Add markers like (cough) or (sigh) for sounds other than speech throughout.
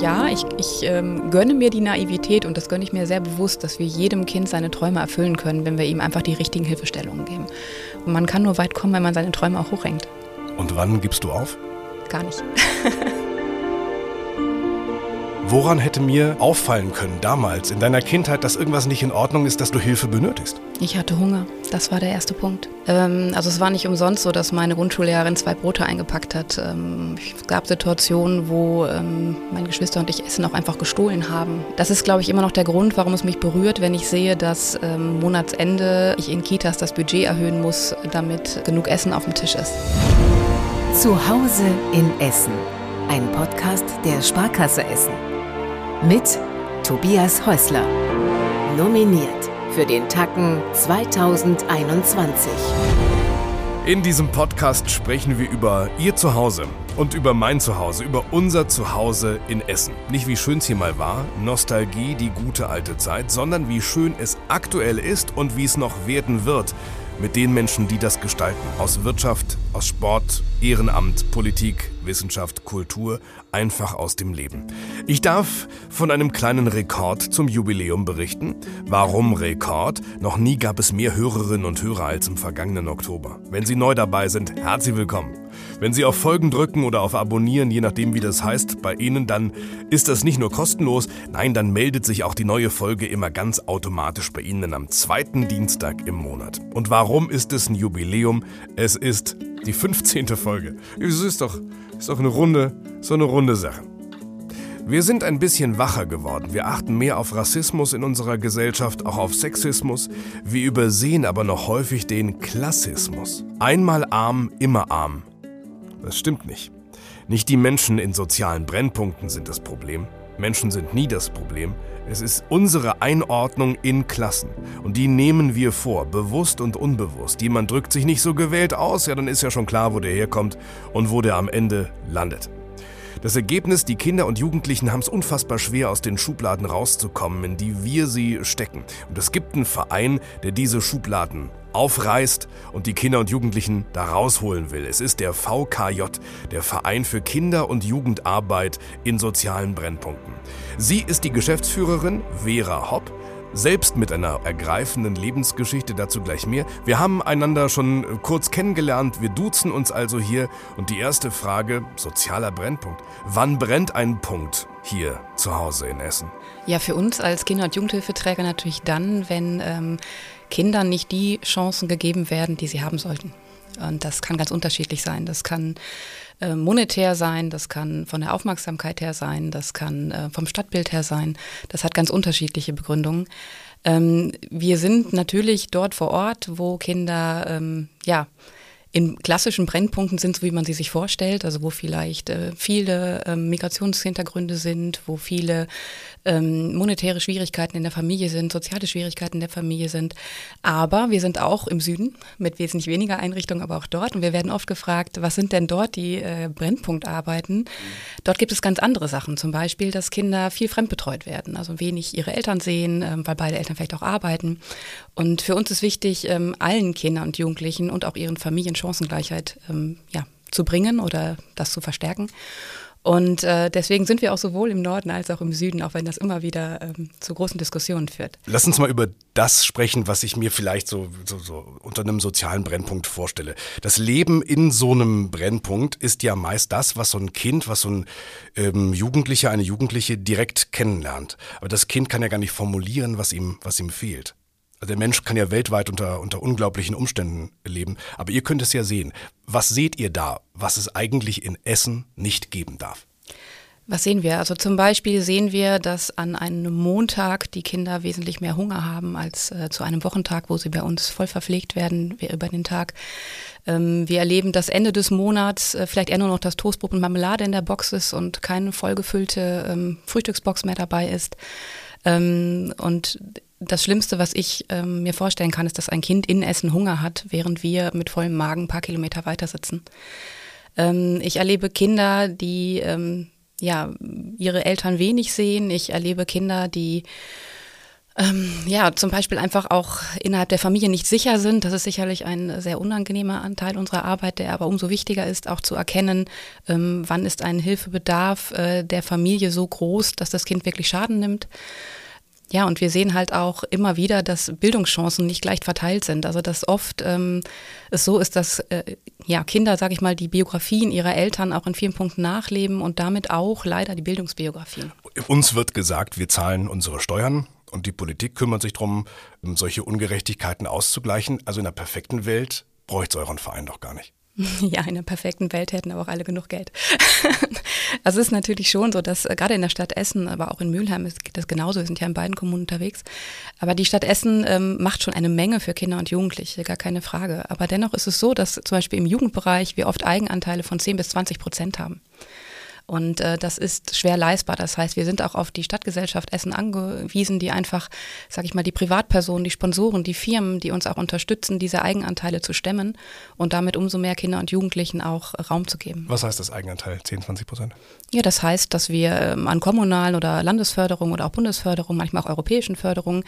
Ja, ich, ich ähm, gönne mir die Naivität und das gönne ich mir sehr bewusst, dass wir jedem Kind seine Träume erfüllen können, wenn wir ihm einfach die richtigen Hilfestellungen geben. Und man kann nur weit kommen, wenn man seine Träume auch hochhängt. Und wann gibst du auf? Gar nicht. (laughs) Woran hätte mir auffallen können damals in deiner Kindheit, dass irgendwas nicht in Ordnung ist, dass du Hilfe benötigst? Ich hatte Hunger. Das war der erste Punkt. Ähm, also es war nicht umsonst so, dass meine Grundschullehrerin zwei Brote eingepackt hat. Ähm, es gab Situationen, wo ähm, meine Geschwister und ich Essen auch einfach gestohlen haben. Das ist, glaube ich, immer noch der Grund, warum es mich berührt, wenn ich sehe, dass ähm, Monatsende ich in Kitas das Budget erhöhen muss, damit genug Essen auf dem Tisch ist. Zu Hause in Essen. Ein Podcast der Sparkasse Essen mit Tobias Häusler. Nominiert für den Tacken 2021. In diesem Podcast sprechen wir über Ihr Zuhause und über mein Zuhause, über unser Zuhause in Essen. Nicht wie schön es hier mal war, Nostalgie, die gute alte Zeit, sondern wie schön es aktuell ist und wie es noch werden wird mit den Menschen, die das gestalten. Aus Wirtschaft, aus Sport, Ehrenamt, Politik, Wissenschaft, Kultur, einfach aus dem Leben. Ich darf von einem kleinen Rekord zum Jubiläum berichten. Warum Rekord? Noch nie gab es mehr Hörerinnen und Hörer als im vergangenen Oktober. Wenn Sie neu dabei sind, herzlich willkommen. Wenn Sie auf Folgen drücken oder auf Abonnieren, je nachdem wie das heißt, bei Ihnen, dann ist das nicht nur kostenlos, nein, dann meldet sich auch die neue Folge immer ganz automatisch bei Ihnen am zweiten Dienstag im Monat. Und warum ist es ein Jubiläum? Es ist die 15. Folge. Es ist doch, ist doch eine runde, so eine runde Sache. Wir sind ein bisschen wacher geworden. Wir achten mehr auf Rassismus in unserer Gesellschaft, auch auf Sexismus. Wir übersehen aber noch häufig den Klassismus. Einmal arm, immer arm. Das stimmt nicht. Nicht die Menschen in sozialen Brennpunkten sind das Problem. Menschen sind nie das Problem. Es ist unsere Einordnung in Klassen. Und die nehmen wir vor, bewusst und unbewusst. Jemand drückt sich nicht so gewählt aus, ja, dann ist ja schon klar, wo der herkommt und wo der am Ende landet. Das Ergebnis, die Kinder und Jugendlichen haben es unfassbar schwer, aus den Schubladen rauszukommen, in die wir sie stecken. Und es gibt einen Verein, der diese Schubladen aufreißt und die Kinder und Jugendlichen da rausholen will. Es ist der VKJ, der Verein für Kinder- und Jugendarbeit in sozialen Brennpunkten. Sie ist die Geschäftsführerin Vera Hopp selbst mit einer ergreifenden Lebensgeschichte, dazu gleich mehr. Wir haben einander schon kurz kennengelernt, wir duzen uns also hier und die erste Frage, sozialer Brennpunkt. Wann brennt ein Punkt hier zu Hause in Essen? Ja, für uns als Kinder- und Jugendhilfeträger natürlich dann, wenn ähm, Kindern nicht die Chancen gegeben werden, die sie haben sollten. Und das kann ganz unterschiedlich sein. Das kann äh, monetär sein, das kann von der Aufmerksamkeit her sein, das kann äh, vom Stadtbild her sein. Das hat ganz unterschiedliche Begründungen. Ähm, wir sind natürlich dort vor Ort, wo Kinder ähm, ja in klassischen Brennpunkten sind, so wie man sie sich vorstellt, also wo vielleicht äh, viele ähm, Migrationshintergründe sind, wo viele ähm, monetäre Schwierigkeiten in der Familie sind, soziale Schwierigkeiten in der Familie sind. Aber wir sind auch im Süden mit wesentlich weniger Einrichtungen, aber auch dort. Und wir werden oft gefragt, was sind denn dort die äh, Brennpunktarbeiten? Dort gibt es ganz andere Sachen. Zum Beispiel, dass Kinder viel fremdbetreut werden, also wenig ihre Eltern sehen, äh, weil beide Eltern vielleicht auch arbeiten. Und für uns ist wichtig, ähm, allen Kindern und Jugendlichen und auch ihren Familien Chancengleichheit ähm, ja, zu bringen oder das zu verstärken. Und äh, deswegen sind wir auch sowohl im Norden als auch im Süden, auch wenn das immer wieder ähm, zu großen Diskussionen führt. Lass uns mal über das sprechen, was ich mir vielleicht so, so, so unter einem sozialen Brennpunkt vorstelle. Das Leben in so einem Brennpunkt ist ja meist das, was so ein Kind, was so ein ähm, Jugendlicher, eine Jugendliche direkt kennenlernt. Aber das Kind kann ja gar nicht formulieren, was ihm, was ihm fehlt. Also der Mensch kann ja weltweit unter, unter unglaublichen Umständen leben, aber ihr könnt es ja sehen. Was seht ihr da, was es eigentlich in Essen nicht geben darf? Was sehen wir? Also zum Beispiel sehen wir, dass an einem Montag die Kinder wesentlich mehr Hunger haben als äh, zu einem Wochentag, wo sie bei uns voll verpflegt werden über den Tag. Ähm, wir erleben, dass Ende des Monats äh, vielleicht eher nur noch das Toastbrot und Marmelade in der Box ist und keine vollgefüllte ähm, Frühstücksbox mehr dabei ist. Ähm, und das Schlimmste, was ich ähm, mir vorstellen kann, ist, dass ein Kind in Essen Hunger hat, während wir mit vollem Magen ein paar Kilometer weiter sitzen. Ähm, ich erlebe Kinder, die ähm, ja, ihre Eltern wenig sehen. Ich erlebe Kinder, die Ähm, ja, zum Beispiel einfach auch innerhalb der Familie nicht sicher sind. Das ist sicherlich ein sehr unangenehmer Anteil unserer Arbeit, der aber umso wichtiger ist, auch zu erkennen, ähm, wann ist ein Hilfebedarf äh, der Familie so groß, dass das Kind wirklich Schaden nimmt. Ja, und wir sehen halt auch immer wieder, dass Bildungschancen nicht gleich verteilt sind. Also dass oft ähm, es so ist, dass äh, ja, Kinder, sage ich mal, die Biografien ihrer Eltern auch in vielen Punkten nachleben und damit auch leider die Bildungsbiografien. Uns wird gesagt, wir zahlen unsere Steuern und die Politik kümmert sich darum, solche Ungerechtigkeiten auszugleichen. Also in einer perfekten Welt bräuchte es euren Verein doch gar nicht. (laughs) Ja, in einer perfekten Welt hätten aber auch alle genug Geld. (laughs) also es ist natürlich schon so, dass äh, gerade in der Stadt Essen, aber auch in Mülheim ist das genauso, wir sind ja in beiden Kommunen unterwegs. Aber die Stadt Essen ähm, macht schon eine Menge für Kinder und Jugendliche, gar keine Frage. Aber dennoch ist es so, dass zum Beispiel im Jugendbereich wir oft Eigenanteile von 10 bis 20 Prozent haben. Und äh, das ist schwer leistbar. Das heißt, wir sind auch auf die Stadtgesellschaft Essen angewiesen, die einfach, sage ich mal, die Privatpersonen, die Sponsoren, die Firmen, die uns auch unterstützen, diese Eigenanteile zu stemmen und damit umso mehr Kinder und Jugendlichen auch Raum zu geben. Was heißt das Eigenanteil, 10, 20 Prozent? Ja, das heißt, dass wir ähm, an kommunalen oder Landesförderung oder auch Bundesförderung, manchmal auch europäischen Förderungen,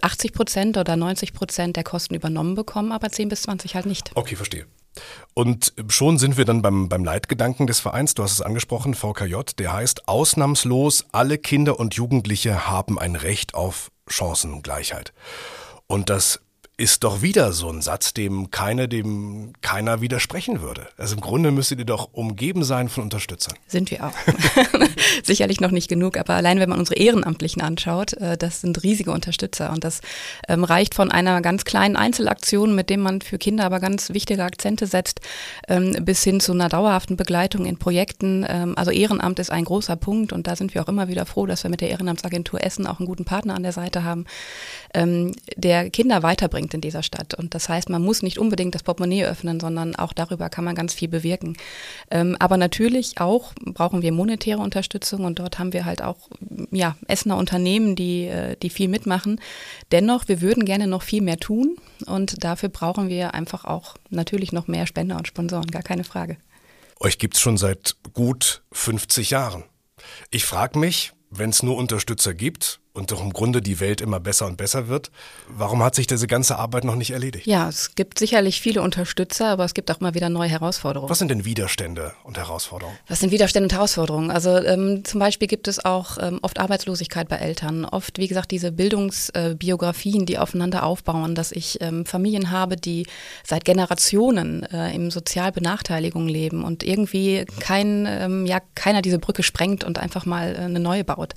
80 Prozent oder 90 Prozent der Kosten übernommen bekommen, aber 10 bis 20 halt nicht. Okay, verstehe. Und schon sind wir dann beim, beim Leitgedanken des Vereins, du hast es angesprochen, VKJ, der heißt, ausnahmslos alle Kinder und Jugendliche haben ein Recht auf Chancengleichheit. Und das ist doch wieder so ein Satz, dem keiner, dem keiner widersprechen würde. Also im Grunde müsstet ihr doch umgeben sein von Unterstützern. Sind wir auch. (laughs) Sicherlich noch nicht genug, aber allein wenn man unsere Ehrenamtlichen anschaut, äh, das sind riesige Unterstützer und das ähm, reicht von einer ganz kleinen Einzelaktion, mit dem man für Kinder aber ganz wichtige Akzente setzt, ähm, bis hin zu einer dauerhaften Begleitung in Projekten. Ähm, also Ehrenamt ist ein großer Punkt und da sind wir auch immer wieder froh, dass wir mit der Ehrenamtsagentur Essen auch einen guten Partner an der Seite haben, der Kinder weiterbringt bringt in dieser Stadt. Und das heißt, man muss nicht unbedingt das Portemonnaie öffnen, sondern auch darüber kann man ganz viel bewirken. Ähm, aber natürlich auch brauchen wir monetäre Unterstützung und dort haben wir halt auch ja, Essener Unternehmen, die, äh, die viel mitmachen. Dennoch, wir würden gerne noch viel mehr tun und dafür brauchen wir einfach auch natürlich noch mehr Spender und Sponsoren, gar keine Frage. Euch gibt es schon seit gut 50 Jahren. Ich frage mich, wenn es nur Unterstützer gibt, und doch im Grunde die Welt immer besser und besser wird. Warum hat sich diese ganze Arbeit noch nicht erledigt? Ja, es gibt sicherlich viele Unterstützer, aber es gibt auch mal wieder neue Herausforderungen. Was sind denn Widerstände und Herausforderungen? Was sind Widerstände und Herausforderungen? Also ähm, zum Beispiel gibt es auch ähm, oft Arbeitslosigkeit bei Eltern, oft, wie gesagt, diese Bildungsbiografien, äh, die aufeinander aufbauen, dass ich ähm, Familien habe, die seit Generationen äh, im Sozialbenachteiligung leben und irgendwie kein, ähm, ja, keiner diese Brücke sprengt und einfach mal äh, eine neue baut.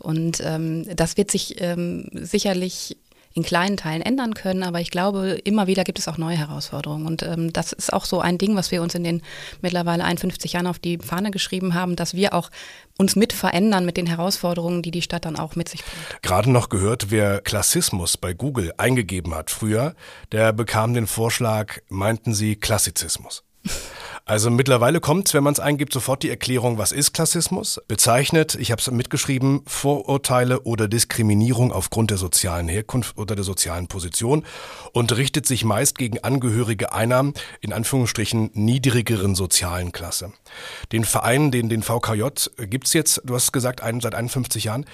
Und ähm, das wird sich ähm, sicherlich in kleinen Teilen ändern können, aber ich glaube, immer wieder gibt es auch neue Herausforderungen. Und ähm, das ist auch so ein Ding, was wir uns in den mittlerweile 51 Jahren auf die Fahne geschrieben haben, dass wir auch uns mit verändern mit den Herausforderungen, die die Stadt dann auch mit sich bringt. Gerade noch gehört, wer Klassismus bei Google eingegeben hat früher, der bekam den Vorschlag, meinten sie Klassizismus. (laughs) Also mittlerweile kommt, wenn man es eingibt, sofort die Erklärung, was ist Klassismus? Bezeichnet, ich habe es mitgeschrieben, Vorurteile oder Diskriminierung aufgrund der sozialen Herkunft oder der sozialen Position und richtet sich meist gegen Angehörige einer, in Anführungsstrichen, niedrigeren sozialen Klasse. Den Verein, den, den VKJ, gibt's jetzt, du hast gesagt, ein, seit 51 Jahren.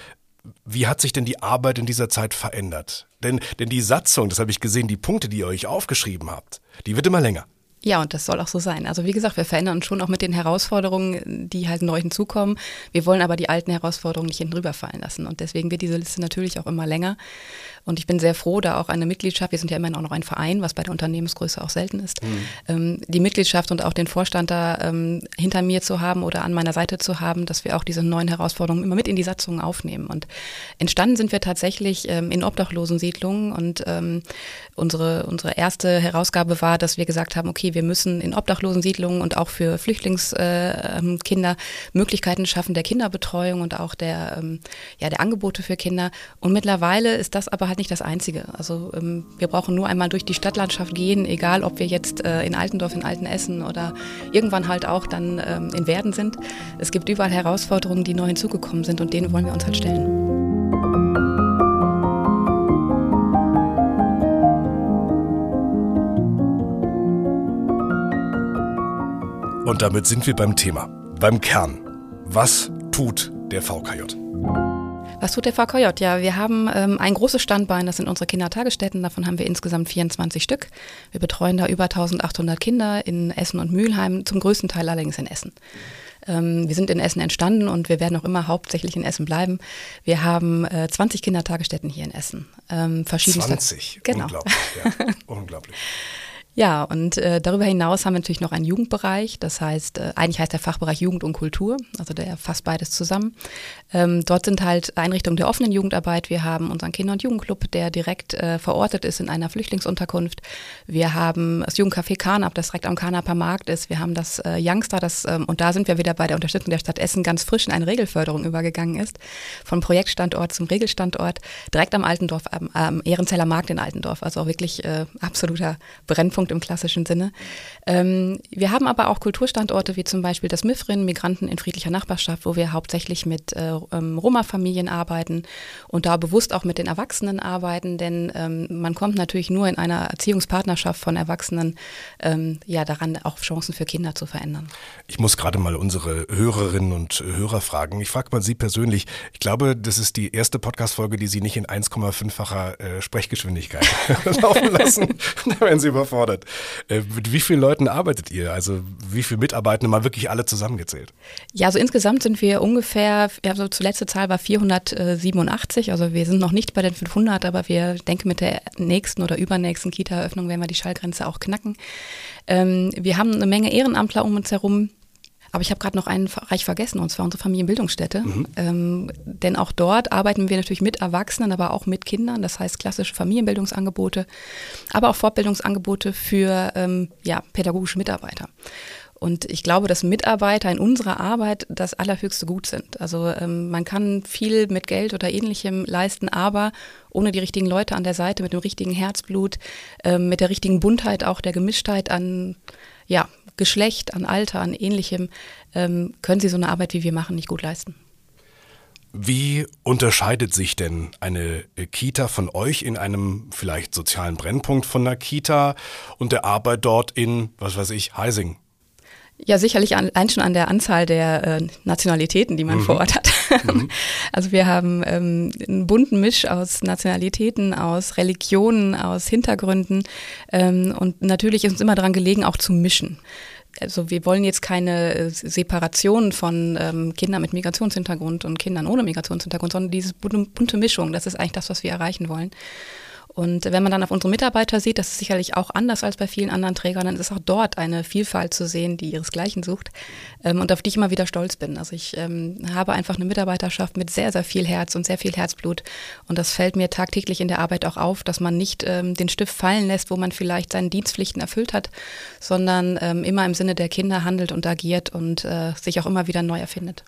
Wie hat sich denn die Arbeit in dieser Zeit verändert? Denn, denn die Satzung, das habe ich gesehen, die Punkte, die ihr euch aufgeschrieben habt, die wird immer länger. Ja, und das soll auch so sein. Also wie gesagt, wir verändern uns schon auch mit den Herausforderungen, die halt neu hinzukommen. Wir wollen aber die alten Herausforderungen nicht hinten rüberfallen lassen. Und deswegen wird diese Liste natürlich auch immer länger. Und ich bin sehr froh, da auch eine Mitgliedschaft, wir sind ja immerhin auch noch ein Verein, was bei der Unternehmensgröße auch selten ist, mhm. ähm, die Mitgliedschaft und auch den Vorstand da ähm, hinter mir zu haben oder an meiner Seite zu haben, dass wir auch diese neuen Herausforderungen immer mit in die Satzungen aufnehmen. Und entstanden sind wir tatsächlich ähm, in Obdachlosensiedlungen und ähm, unsere, unsere erste Herausgabe war, dass wir gesagt haben, okay, wir müssen in Obdachlosensiedlungen und auch für Flüchtlingskinder äh, ähm, Möglichkeiten schaffen der Kinderbetreuung und auch der, ähm, ja, der Angebote für Kinder. Und mittlerweile ist das aber halt nicht das Einzige. Also ähm, wir brauchen nur einmal durch die Stadtlandschaft gehen, egal ob wir jetzt äh, in Altendorf, in Altenessen oder irgendwann halt auch dann in Werden sind. Es gibt überall Herausforderungen, die neu hinzugekommen sind und denen wollen wir uns halt stellen. Und damit sind wir beim Thema, beim Kern. Was tut der VKJ? Was tut der VKJ? Ja, wir haben ähm, ein großes Standbein, das sind unsere Kindertagesstätten. Davon haben wir insgesamt 24 Stück. Wir betreuen da über 1800 Kinder in Essen und Mülheim, zum größten Teil allerdings in Essen. Ähm, wir sind in Essen entstanden und wir werden auch immer hauptsächlich in Essen bleiben. Wir haben äh, 20 Kindertagesstätten hier in Essen. Ähm, 20? Genau. Unglaublich, ja. (laughs) Unglaublich. Ja, und äh, darüber hinaus haben wir natürlich noch einen Jugendbereich. Das heißt, äh, eigentlich heißt der Fachbereich Jugend und Kultur, also der fasst beides zusammen. Ähm, dort sind halt Einrichtungen der offenen Jugendarbeit. Wir haben unseren Kinder- und Jugendclub, der direkt äh, verortet ist in einer Flüchtlingsunterkunft. Wir haben das Jugendcafé Karnap, das direkt am Karnaper Markt ist. Wir haben das äh, Youngster, das, ähm, und da sind wir wieder bei der Unterstützung der Stadt Essen ganz frisch in eine Regelförderung übergegangen ist. Von Projektstandort zum Regelstandort, direkt am Altendorf, am, am Ehrenzeller Markt in Altendorf. Also auch wirklich äh, absoluter Brennpunkt im klassischen Sinne. Ähm, wir haben aber auch Kulturstandorte wie zum Beispiel das Mifrin, Migranten in friedlicher Nachbarschaft, wo wir hauptsächlich mit äh, ähm, Roma-Familien arbeiten und da bewusst auch mit den Erwachsenen arbeiten, denn ähm, man kommt natürlich nur in einer Erziehungspartnerschaft von Erwachsenen ähm, ja daran, auch Chancen für Kinder zu verändern. Ich muss gerade mal unsere Hörerinnen und Hörer fragen. Ich frage mal Sie persönlich. Ich glaube, das ist die erste Podcast-Folge, die Sie nicht in 1,5-facher äh, Sprechgeschwindigkeit (laughs) laufen lassen. (laughs) da werden Sie überfordert. Äh, mit wie vielen Leuten arbeitet ihr? Also wie viele Mitarbeitende mal wirklich alle zusammengezählt? Ja, also insgesamt sind wir ungefähr, also zuletzt Zahl war 487, also wir sind noch nicht bei den 500, aber wir denken mit der nächsten oder übernächsten Kita-Eröffnung werden wir die Schallgrenze auch knacken. Ähm, wir haben eine Menge Ehrenamtler um uns herum. Aber ich habe gerade noch einen Bereich vergessen, und zwar unsere Familienbildungsstätte. Mhm. Ähm, denn auch dort arbeiten wir natürlich mit Erwachsenen, aber auch mit Kindern. Das heißt klassische Familienbildungsangebote, aber auch Fortbildungsangebote für ähm, ja, pädagogische Mitarbeiter. Und ich glaube, dass Mitarbeiter in unserer Arbeit das allerhöchste Gut sind. Also ähm, man kann viel mit Geld oder ähnlichem leisten, aber ohne die richtigen Leute an der Seite, mit dem richtigen Herzblut, ähm, mit der richtigen Buntheit, auch der Gemischtheit an ja, Geschlecht, an Alter, an ähnlichem, ähm, können sie so eine Arbeit, wie wir machen, nicht gut leisten. Wie unterscheidet sich denn eine Kita von euch in einem vielleicht sozialen Brennpunkt von einer Kita und der Arbeit dort in, was weiß ich, Heising? Ja, sicherlich allein schon an der Anzahl der äh, Nationalitäten, die man mhm. vor Ort hat. Mhm. (laughs) Also wir haben ähm, einen bunten Misch aus Nationalitäten, aus Religionen, aus Hintergründen ähm, und natürlich ist uns immer daran gelegen, auch zu mischen. Also wir wollen jetzt keine äh, Separation von ähm, Kindern mit Migrationshintergrund und Kindern ohne Migrationshintergrund, sondern diese bunte Mischung, das ist eigentlich das, was wir erreichen wollen. Und wenn man dann auf unsere Mitarbeiter sieht, das ist sicherlich auch anders als bei vielen anderen Trägern, dann ist auch dort eine Vielfalt zu sehen, die ihresgleichen sucht ähm, und auf die ich immer wieder stolz bin. Also ich ähm, habe einfach eine Mitarbeiterschaft mit sehr, sehr viel Herz und sehr viel Herzblut und das fällt mir tagtäglich in der Arbeit auch auf, dass man nicht ähm, den Stift fallen lässt, wo man vielleicht seine Dienstpflichten erfüllt hat, sondern ähm, immer im Sinne der Kinder handelt und agiert und äh, sich auch immer wieder neu erfindet.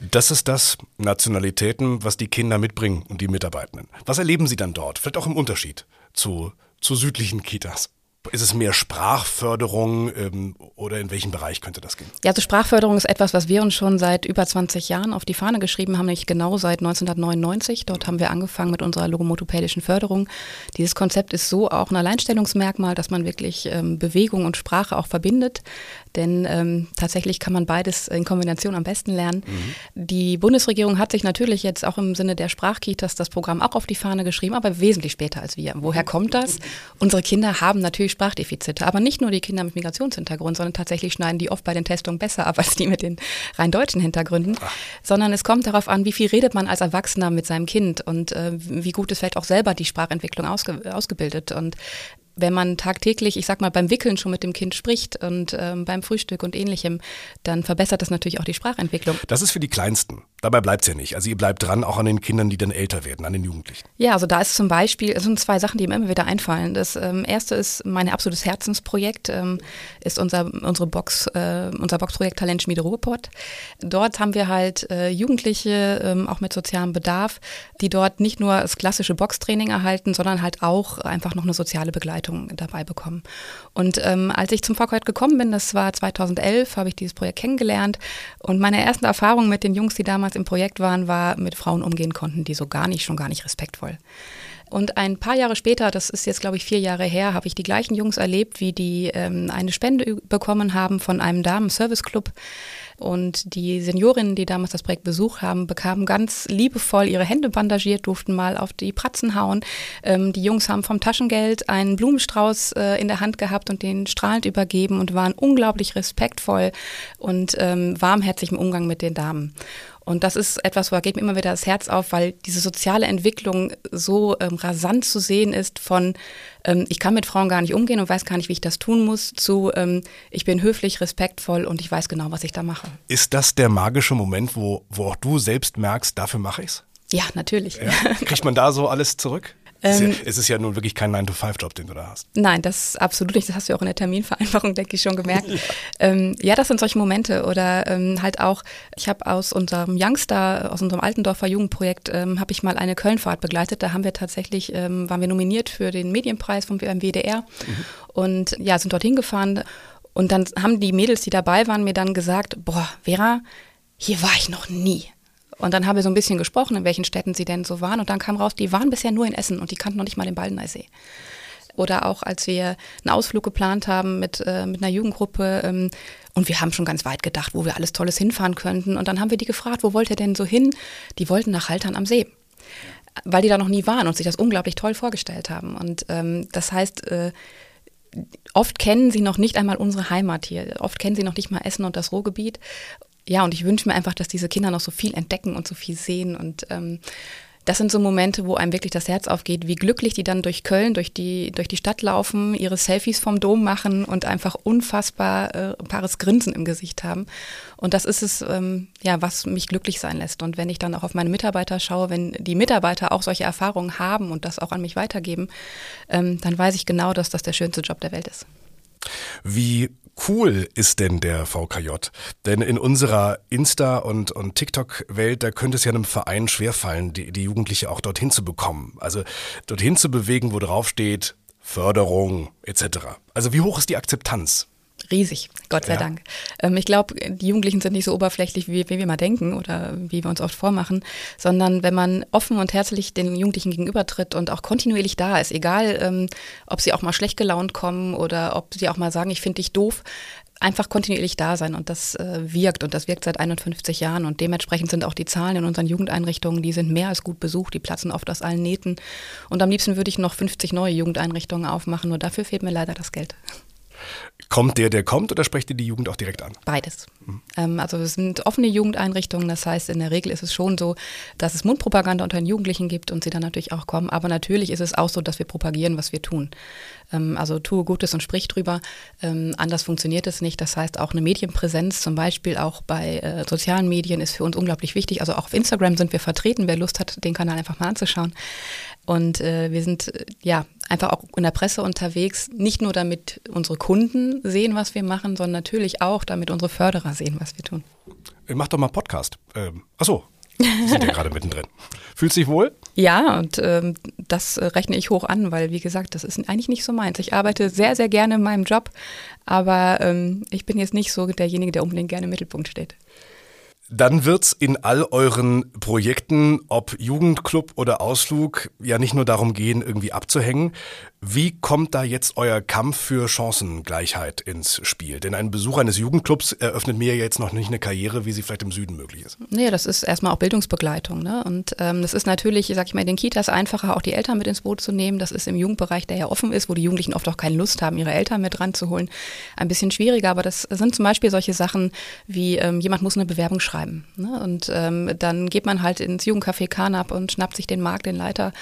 Das ist das Nationalitäten, was die Kinder mitbringen und die Mitarbeitenden. Was erleben Sie dann dort? Vielleicht auch im Unterschied zu, zu südlichen Kitas. Ist es mehr Sprachförderung ähm, oder in welchem Bereich könnte das gehen? Ja, also Sprachförderung ist etwas, was wir uns schon seit über 20 Jahren auf die Fahne geschrieben haben, nämlich genau seit 1999. Dort haben wir angefangen mit unserer logomotopädischen Förderung. Dieses Konzept ist so auch ein Alleinstellungsmerkmal, dass man wirklich ähm, Bewegung und Sprache auch verbindet. Denn ähm, tatsächlich kann man beides in Kombination am besten lernen. Mhm. Die Bundesregierung hat sich natürlich jetzt auch im Sinne der Sprachkitas das Programm auch auf die Fahne geschrieben, aber wesentlich später als wir. Woher kommt das? Unsere Kinder haben natürlich Sprachdefizite, aber nicht nur die Kinder mit Migrationshintergrund, sondern tatsächlich schneiden die oft bei den Testungen besser ab (laughs) als die mit den rein deutschen Hintergründen, Ach. sondern es kommt darauf an, wie viel redet man als Erwachsener mit seinem Kind und äh, wie gut ist vielleicht auch selber die Sprachentwicklung ausge ausgebildet. Und wenn man tagtäglich, ich sag mal, beim Wickeln schon mit dem Kind spricht und ähm, beim Frühstück und ähnlichem, dann verbessert das natürlich auch die Sprachentwicklung. Das ist für die Kleinsten. Dabei bleibt es ja nicht. Also ihr bleibt dran, auch an den Kindern, die dann älter werden, an den Jugendlichen. Ja, also da ist zum Beispiel, es sind zwei Sachen, die mir immer wieder einfallen. Das ähm, erste ist mein absolutes Herzensprojekt, ähm, ist unser, unsere Box, äh, unser Boxprojekt Talentschmiede Ruhrpott. Dort haben wir halt äh, Jugendliche, ähm, auch mit sozialem Bedarf, die dort nicht nur das klassische Boxtraining erhalten, sondern halt auch einfach noch eine soziale Begleitung dabei bekommen. Und ähm, als ich zum VKJ gekommen bin, das war 2011, habe ich dieses Projekt kennengelernt und meine ersten Erfahrungen mit den Jungs, die damals damals im Projekt waren, war, mit Frauen umgehen konnten, die so gar nicht, schon gar nicht respektvoll. Und ein paar Jahre später, das ist jetzt glaube ich vier Jahre her, habe ich die gleichen Jungs erlebt, wie die ähm, eine Spende bekommen haben von einem Damen-Service-Club Und die Seniorinnen, die damals das Projekt besucht haben, bekamen ganz liebevoll ihre Hände bandagiert, durften mal auf die Pratzen hauen. Ähm, die Jungs haben vom Taschengeld einen Blumenstrauß äh, in der Hand gehabt und den strahlend übergeben und waren unglaublich respektvoll und ähm, warmherzig im Umgang mit den Damen. Und das ist etwas, wo geht mir immer wieder das Herz auf, weil diese soziale Entwicklung so ähm, rasant zu sehen ist von, ähm, ich kann mit Frauen gar nicht umgehen und weiß gar nicht, wie ich das tun muss, zu, ähm, ich bin höflich, respektvoll und ich weiß genau, was ich da mache. Ist das der magische Moment, wo, wo auch du selbst merkst, dafür mache ich's? Ja, natürlich. Ja. Kriegt man da so alles zurück? Ähm, es ist ja nun wirklich kein 9-to-5-Job, den du da hast. Nein, das absolut nicht. Das hast du auch in der Terminvereinbarung, (laughs) denke ich, schon gemerkt. ja. Ähm, ja, das sind solche Momente. Oder ähm, halt auch, ich habe aus unserem Youngster, aus unserem Altendorfer Jugendprojekt, ähm, habe ich mal eine Kölnfahrt begleitet. Da haben wir tatsächlich, ähm, waren wir nominiert für den Medienpreis vom WDR. Mhm. Und ja, sind dorthin gefahren. Und dann haben die Mädels, die dabei waren, mir dann gesagt, boah, Vera, hier war ich noch nie. Und dann haben wir so ein bisschen gesprochen, in welchen Städten sie denn so waren. Und dann kam raus, die waren bisher nur in Essen und die kannten noch nicht mal den Baldeneysee. Oder auch als wir einen Ausflug geplant haben mit, äh, mit einer Jugendgruppe ähm, und wir haben schon ganz weit gedacht, wo wir alles Tolles hinfahren könnten. Und dann haben wir die gefragt, wo wollt ihr denn so hin? Die wollten nach Haltern am See weil die da noch nie waren und sich das unglaublich toll vorgestellt haben. Und ähm, das heißt, äh, oft kennen sie noch nicht einmal unsere Heimat hier. Oft kennen sie noch nicht mal Essen und das Ruhrgebiet ja, und ich wünsche mir einfach, dass diese Kinder noch so viel entdecken und so viel sehen. Und ähm, das sind so Momente, wo einem wirklich das Herz aufgeht, wie glücklich die dann durch Köln, durch die, durch die Stadt laufen, ihre Selfies vom Dom machen und einfach unfassbar äh, pares Grinsen im Gesicht haben. Und das ist es, ähm, ja, was mich glücklich sein lässt. Und wenn ich dann auch auf meine Mitarbeiter schaue, wenn die Mitarbeiter auch solche Erfahrungen haben und das auch an mich weitergeben, ähm, dann weiß ich genau, dass das der schönste Job der Welt ist. Wie cool ist denn der VKJ? Denn in unserer Insta- und, und TikTok-Welt, da könnte es ja einem Verein schwerfallen, die, die Jugendliche auch dorthin zu bekommen. Also dorthin zu bewegen, wo drauf steht, Förderung etc. Also wie hoch ist die Akzeptanz? Riesig, Gott sei ja. Dank. Ähm, ich glaube, die Jugendlichen sind nicht so oberflächlich, wie, wie, wir mal denken oder wie wir uns oft vormachen, sondern wenn man offen und herzlich den Jugendlichen gegenübertritt und auch kontinuierlich da ist, egal ähm, ob sie auch mal schlecht gelaunt kommen oder ob sie auch mal sagen, ich finde dich doof, einfach kontinuierlich da sein und das äh, wirkt und das wirkt seit 51 Jahren und dementsprechend sind auch die Zahlen in unseren Jugendeinrichtungen, die sind mehr als gut besucht, die platzen oft aus allen Nähten und am liebsten würde ich noch 50 neue Jugendeinrichtungen aufmachen, nur dafür fehlt mir leider das Geld. Kommt der, der kommt oder sprecht ihr die Jugend auch direkt an? Beides. Mhm. also es sind offene Jugendeinrichtungen, das heißt, in der Regel ist es schon so, dass es Mundpropaganda unter den Jugendlichen gibt und sie dann natürlich auch kommen. Aber natürlich ist es auch so, dass wir propagieren, was wir tun. Ähm, also tue Gutes und sprich drüber. Ähm, anders funktioniert es nicht. Das heißt, auch eine Medienpräsenz, zum Beispiel auch bei äh, sozialen Medien, ist für uns unglaublich wichtig. Also auch auf Instagram sind wir vertreten. Wer Lust hat, den Kanal einfach mal anzuschauen. Und äh, wir sind äh, ja einfach auch in der Presse unterwegs, nicht nur damit unsere Kunden sehen, was wir machen, sondern natürlich auch, damit unsere Förderer sehen, was wir tun. Äh, mach doch mal Podcast. Ähm, achso, sind ja (laughs) gerade mittendrin. Fühlst du dich wohl? Ja, und ähm, das rechne ich hoch an, weil, wie gesagt, das ist eigentlich nicht so meins. Ich arbeite sehr, sehr gerne in meinem Job, aber ähm, ich bin jetzt nicht so derjenige, der unbedingt gerne im Mittelpunkt steht. Dann wird's in all euren Projekten, ob Jugendclub oder Ausflug, ja nicht nur darum gehen, irgendwie abzuhängen. Wie kommt da jetzt euer Kampf für Chancengleichheit ins Spiel? Denn ein Besuch eines Jugendclubs eröffnet mir jetzt noch nicht eine Karriere, wie sie vielleicht im Süden möglich ist. Nee, das ist erstmal auch Bildungsbegleitung. Ne? Und ähm, das ist natürlich, sag ich mal, in den Kitas einfacher, auch die Eltern mit ins Boot zu nehmen. Das ist im Jugendbereich, der ja offen ist, wo die Jugendlichen oft auch keine Lust haben, ihre Eltern mit ranzuholen, ein bisschen schwieriger. Aber das sind zum Beispiel solche Sachen wie, ähm, jemand muss eine Bewerbung schreiben. Ne? Und ähm, dann geht man halt ins Jugendcafé Karnap und schnappt sich den Markt, den Leiter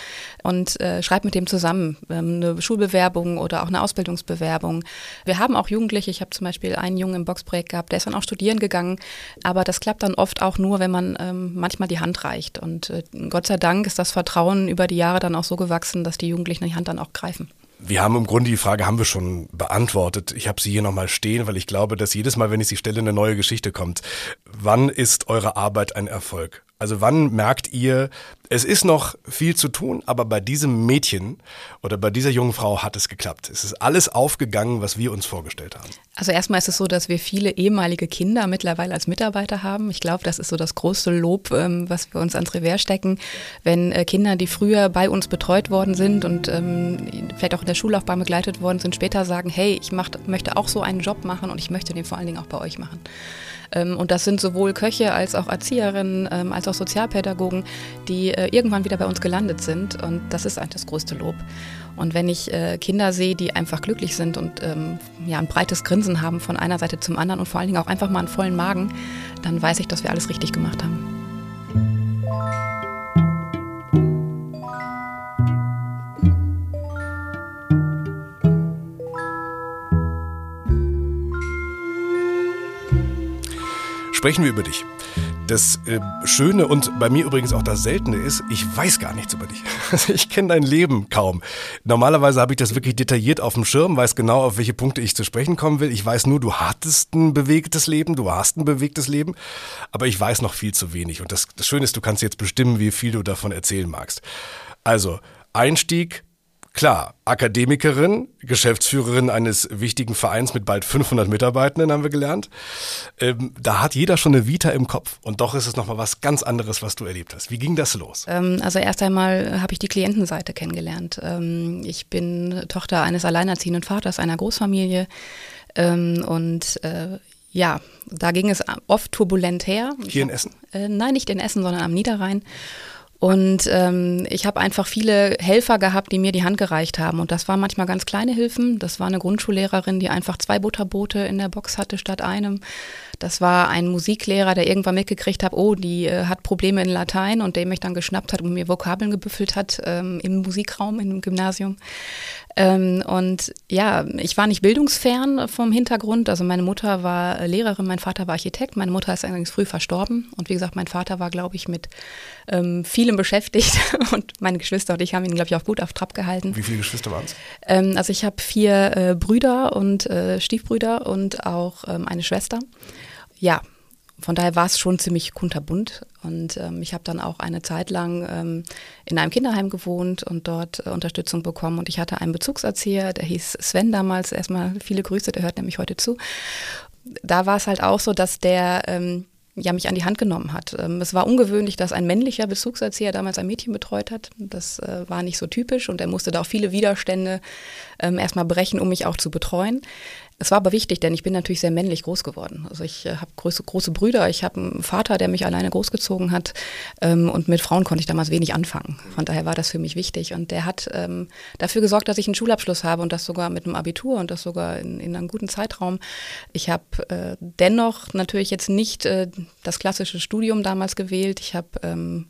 und äh, schreibt mit dem zusammen ähm, eine Schulbewerbung oder auch eine Ausbildungsbewerbung. Wir haben auch Jugendliche, ich habe zum Beispiel einen Jungen im Boxprojekt gehabt, der ist dann auch studieren gegangen, aber das klappt dann oft auch nur, wenn man ähm, manchmal die Hand reicht. Und äh, Gott sei Dank ist das Vertrauen über die Jahre dann auch so gewachsen, dass die Jugendlichen die Hand dann auch greifen. Wir haben im Grunde die Frage haben wir schon beantwortet. Ich habe sie hier nochmal stehen, weil ich glaube, dass jedes Mal, wenn ich sie stelle, eine neue Geschichte kommt. Wann ist eure Arbeit ein Erfolg? Also wann merkt ihr, es ist noch viel zu tun, aber bei diesem Mädchen oder bei dieser jungen Frau hat es geklappt. Es ist alles aufgegangen, was wir uns vorgestellt haben. Also erstmal ist es so, dass wir viele ehemalige Kinder mittlerweile als Mitarbeiter haben. Ich glaube, das ist so das größte Lob, ähm, was wir uns ans Revers stecken. Wenn äh, Kinder, die früher bei uns betreut worden sind und ähm, vielleicht auch in der Schullaufbahn begleitet worden sind, später sagen, hey, ich möchte auch so einen Job machen und ich möchte den vor allen Dingen auch bei euch machen. Ähm, und das sind sowohl Köche als auch Erzieherinnen, ähm, als auch Sozialpädagogen, die äh, irgendwann wieder bei uns gelandet sind. Und das ist eigentlich das größte Lob. Und wenn ich äh, Kinder sehe, die einfach glücklich sind und ähm, ja, ein breites Grinsen haben von einer Seite zum anderen und vor allen Dingen auch einfach mal einen vollen Magen, dann weiß ich, dass wir alles richtig gemacht haben. Sprechen wir über dich. Das äh, Schöne und bei mir übrigens auch das Seltene ist, ich weiß gar nichts über dich. (laughs) Also ich kenne dein Leben kaum. Normalerweise habe ich das wirklich detailliert auf dem Schirm, weiß genau, auf welche Punkte ich zu sprechen kommen will. Ich weiß nur, du hattest ein bewegtes Leben, du hast ein bewegtes Leben, aber ich weiß noch viel zu wenig. Und das, das Schöne ist, du kannst jetzt bestimmen, wie viel du davon erzählen magst. Also, Einstieg, Klar, Akademikerin, Geschäftsführerin eines wichtigen Vereins mit bald 500 Mitarbeitenden, haben wir gelernt. Ähm, da hat jeder schon eine Vita im Kopf. Und doch ist es nochmal was ganz anderes, was du erlebt hast. Wie ging das los? Ähm, also erst einmal habe ich die Klientenseite kennengelernt. Ähm, ich bin Tochter eines alleinerziehenden Vaters einer Großfamilie. Ähm, und äh, ja, da ging es oft turbulent her. Hier in Essen? Äh, nein, nicht in Essen, sondern am Niederrhein. Und ähm, ich habe einfach viele Helfer gehabt, die mir die Hand gereicht haben. Und das waren manchmal ganz kleine Hilfen. Das war eine Grundschullehrerin, die einfach zwei Butterboote in der Box hatte statt einem. Das war ein Musiklehrer, der irgendwann mitgekriegt hat, oh, die äh, hat Probleme in Latein und der mich dann geschnappt hat und mir Vokabeln gebüffelt hat ähm, im Musikraum, im Gymnasium. Ähm, und ja, ich war nicht bildungsfern vom Hintergrund. Also meine Mutter war Lehrerin, mein Vater war Architekt. Meine Mutter ist allerdings früh verstorben. Und wie gesagt, mein Vater war, glaube ich, mit ähm, vielem beschäftigt. (laughs) Und meine Geschwister und ich haben ihn, glaube ich, auch gut auf Trab gehalten. Wie viele Geschwister waren es? Ähm, also ich habe vier äh, Brüder und äh, Stiefbrüder und auch ähm, eine Schwester. Ja, von daher war es schon ziemlich kunterbunt. Und ähm, ich habe dann auch eine Zeit lang ähm, in einem Kinderheim gewohnt und dort äh, Unterstützung bekommen. Und ich hatte einen Bezugserzieher, der hieß Sven damals. Erstmal viele Grüße, der hört nämlich heute zu. Da war es halt auch so, dass der ähm, ja, mich an die Hand genommen hat. Ähm, es war ungewöhnlich, dass ein männlicher Bezugserzieher damals ein Mädchen betreut hat. Das äh, war nicht so typisch und er musste da auch viele Widerstände ähm, erstmal brechen, um mich auch zu betreuen. Es war aber wichtig, denn ich bin natürlich sehr männlich groß geworden. Also ich äh, habe große, große Brüder, ich habe einen Vater, der mich alleine großgezogen hat ähm, und mit Frauen konnte ich damals wenig anfangen. Von daher war das für mich wichtig und der hat ähm, dafür gesorgt, dass ich einen Schulabschluss habe und das sogar mit einem Abitur und das sogar in, in einem guten Zeitraum. Ich habe äh, dennoch natürlich jetzt nicht äh, das klassische Studium damals gewählt. Ich habe ähm,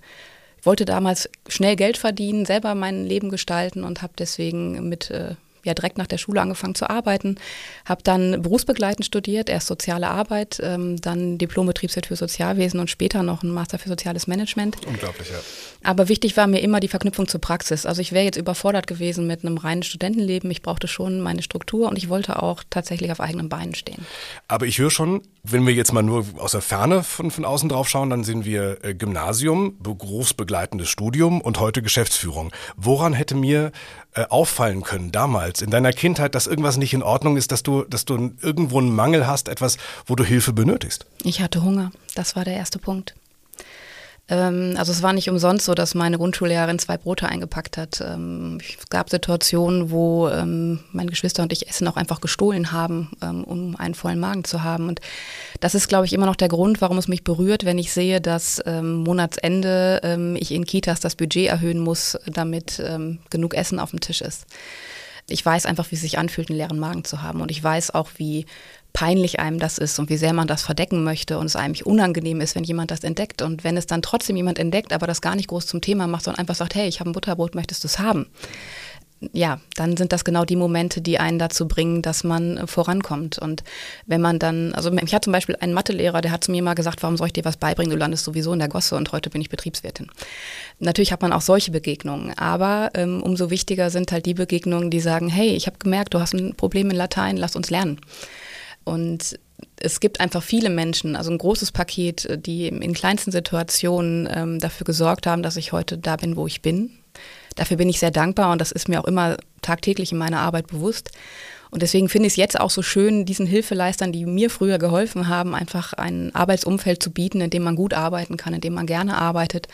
wollte damals schnell Geld verdienen, selber mein Leben gestalten und habe deswegen mit äh, ja direkt nach der Schule angefangen zu arbeiten, habe dann berufsbegleitend studiert, erst soziale Arbeit, ähm, dann Diplom-Betriebswirt für Sozialwesen und später noch ein Master für soziales Management. Unglaublich, ja. Aber wichtig war mir immer die Verknüpfung zur Praxis. Also ich wäre jetzt überfordert gewesen mit einem reinen Studentenleben. Ich brauchte schon meine Struktur und ich wollte auch tatsächlich auf eigenen Beinen stehen. Aber ich höre schon, wenn wir jetzt mal nur aus der Ferne von, von außen drauf schauen, dann sehen wir äh, Gymnasium, berufsbegleitendes Studium und heute Geschäftsführung. Woran hätte mir äh, auffallen können damals in deiner Kindheit, dass irgendwas nicht in Ordnung ist, dass du, dass du irgendwo einen Mangel hast, etwas, wo du Hilfe benötigst? Ich hatte Hunger. Das war der erste Punkt. Ähm, also es war nicht umsonst so, dass meine Grundschullehrerin zwei Brote eingepackt hat. Ähm, es gab Situationen, wo ähm, meine Geschwister und ich Essen auch einfach gestohlen haben, um einen vollen Magen zu haben. Und das ist, glaube ich, immer noch der Grund, warum es mich berührt, wenn ich sehe, dass Monatsende ich in Kitas das Budget erhöhen muss, damit genug Essen auf dem Tisch ist ich weiß einfach, wie es sich anfühlt, einen leeren Magen zu haben. Und ich weiß auch, wie peinlich einem das ist und wie sehr man das verdecken möchte und es eigentlich unangenehm ist, wenn jemand das entdeckt. Und wenn es dann trotzdem jemand entdeckt, aber das gar nicht groß zum Thema macht, sondern einfach sagt, hey, ich habe ein Butterbrot, möchtest du es haben? ja, dann sind das genau die Momente, die einen dazu bringen, dass man vorankommt. Und wenn man dann, also ich hatte zum Beispiel einen Mathelehrer, der hat zu mir mal gesagt, warum soll ich dir was beibringen? Du landest sowieso in der Gosse und heute bin ich Betriebswirtin. Natürlich hat man auch solche Begegnungen, aber ähm, umso wichtiger sind halt die Begegnungen, die sagen, hey, ich habe gemerkt, du hast ein Problem in Latein, lass uns lernen. Und es gibt einfach viele Menschen, also ein großes Paket, die in kleinsten Situationen ähm, dafür gesorgt haben, dass ich heute da bin, wo ich bin. Dafür bin ich sehr dankbar und das ist mir auch immer tagtäglich in meiner Arbeit bewusst. Und deswegen finde ich es jetzt auch so schön, diesen Hilfeleistern, die mir früher geholfen haben, einfach ein Arbeitsumfeld zu bieten, in dem man gut arbeiten kann, in dem man gerne arbeitet